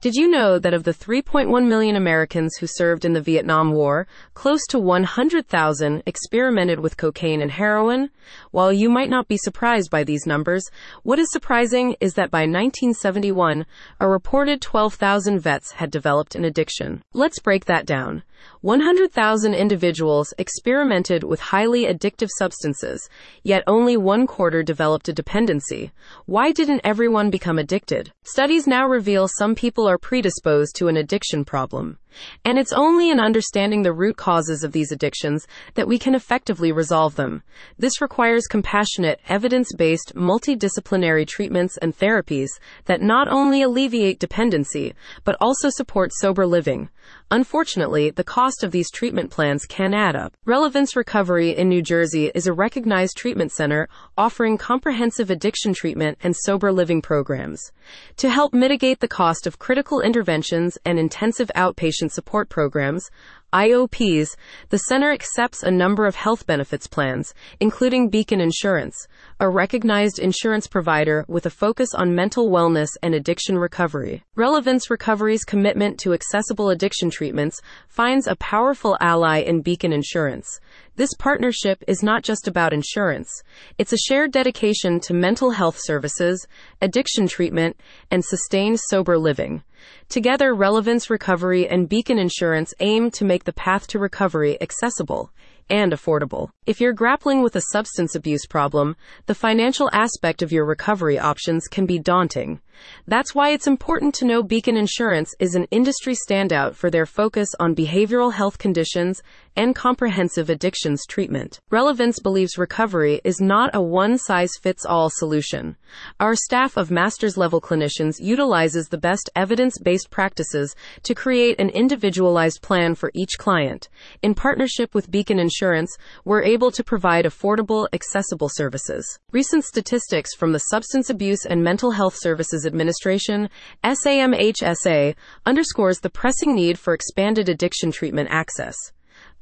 Did you know that of the 3.1 million Americans who served in the Vietnam War, close to 100,000 experimented with cocaine and heroin? While you might not be surprised by these numbers, what is surprising is that by 1971, a reported 12,000 vets had developed an addiction. Let's break that down. 100,000 individuals experimented with highly addictive substances, yet only one quarter developed a dependency. Why didn't everyone become addicted? Studies now reveal some people are predisposed to an addiction problem. And it's only in understanding the root causes of these addictions that we can effectively resolve them. This requires compassionate, evidence based, multidisciplinary treatments and therapies that not only alleviate dependency, but also support sober living. Unfortunately, the cost of these treatment plans can add up. Relevance Recovery in New Jersey is a recognized treatment center offering comprehensive addiction treatment and sober living programs. To help mitigate the cost of critical interventions and intensive outpatient support programs, IOPs, the center accepts a number of health benefits plans, including Beacon Insurance, a recognized insurance provider with a focus on mental wellness and addiction recovery. Relevance Recovery's commitment to accessible addiction treatments finds a powerful ally in Beacon Insurance. This partnership is not just about insurance, it's a shared dedication to mental health services, addiction treatment, and sustained sober living. Together, Relevance Recovery and Beacon Insurance aim to make the path to recovery accessible and affordable. If you're grappling with a substance abuse problem, the financial aspect of your recovery options can be daunting. That's why it's important to know Beacon Insurance is an industry standout for their focus on behavioral health conditions and comprehensive addictions treatment. Relevance believes recovery is not a one size fits all solution. Our staff of master's level clinicians utilizes the best evidence based practices to create an individualized plan for each client. In partnership with Beacon Insurance, we're able to provide affordable, accessible services. Recent statistics from the Substance Abuse and Mental Health Services Administration, SAMHSA, underscores the pressing need for expanded addiction treatment access.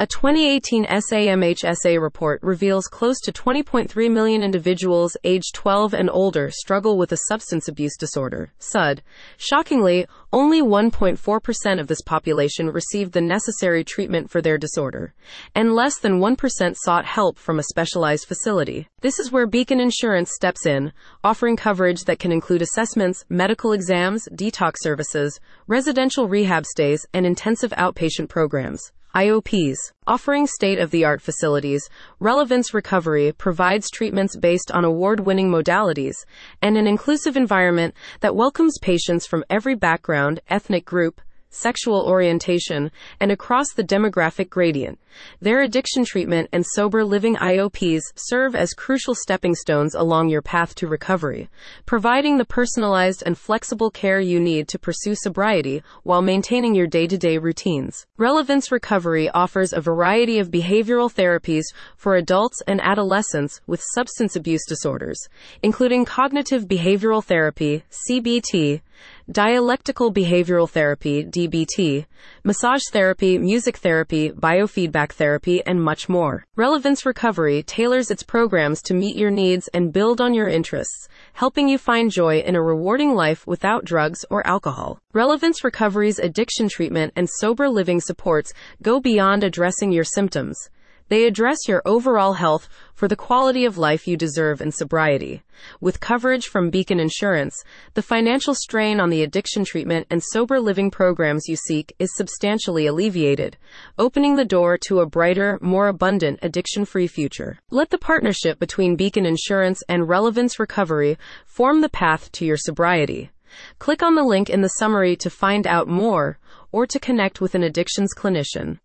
A 2018 SAMHSA report reveals close to 20.3 million individuals aged 12 and older struggle with a substance abuse disorder, SUD. Shockingly, only 1.4% of this population received the necessary treatment for their disorder, and less than 1% sought help from a specialized facility. This is where Beacon Insurance steps in, offering coverage that can include assessments, medical exams, detox services, residential rehab stays, and intensive outpatient programs. IOPs, offering state of the art facilities, Relevance Recovery provides treatments based on award winning modalities and an inclusive environment that welcomes patients from every background, ethnic group, sexual orientation, and across the demographic gradient. Their addiction treatment and sober living IOPs serve as crucial stepping stones along your path to recovery, providing the personalized and flexible care you need to pursue sobriety while maintaining your day to day routines. Relevance Recovery offers a variety of behavioral therapies for adults and adolescents with substance abuse disorders, including cognitive behavioral therapy, CBT, dialectical behavioral therapy, DBT, massage therapy, music therapy, biofeedback therapy, and much more. Relevance Recovery tailors its programs to meet your needs and build on your interests, helping you find joy in a rewarding life without drugs or alcohol. Relevance Recovery's addiction treatment and sober living supports go beyond addressing your symptoms. They address your overall health for the quality of life you deserve in sobriety. With coverage from Beacon Insurance, the financial strain on the addiction treatment and sober living programs you seek is substantially alleviated, opening the door to a brighter, more abundant addiction free future. Let the partnership between Beacon Insurance and Relevance Recovery form the path to your sobriety. Click on the link in the summary to find out more or to connect with an addictions clinician.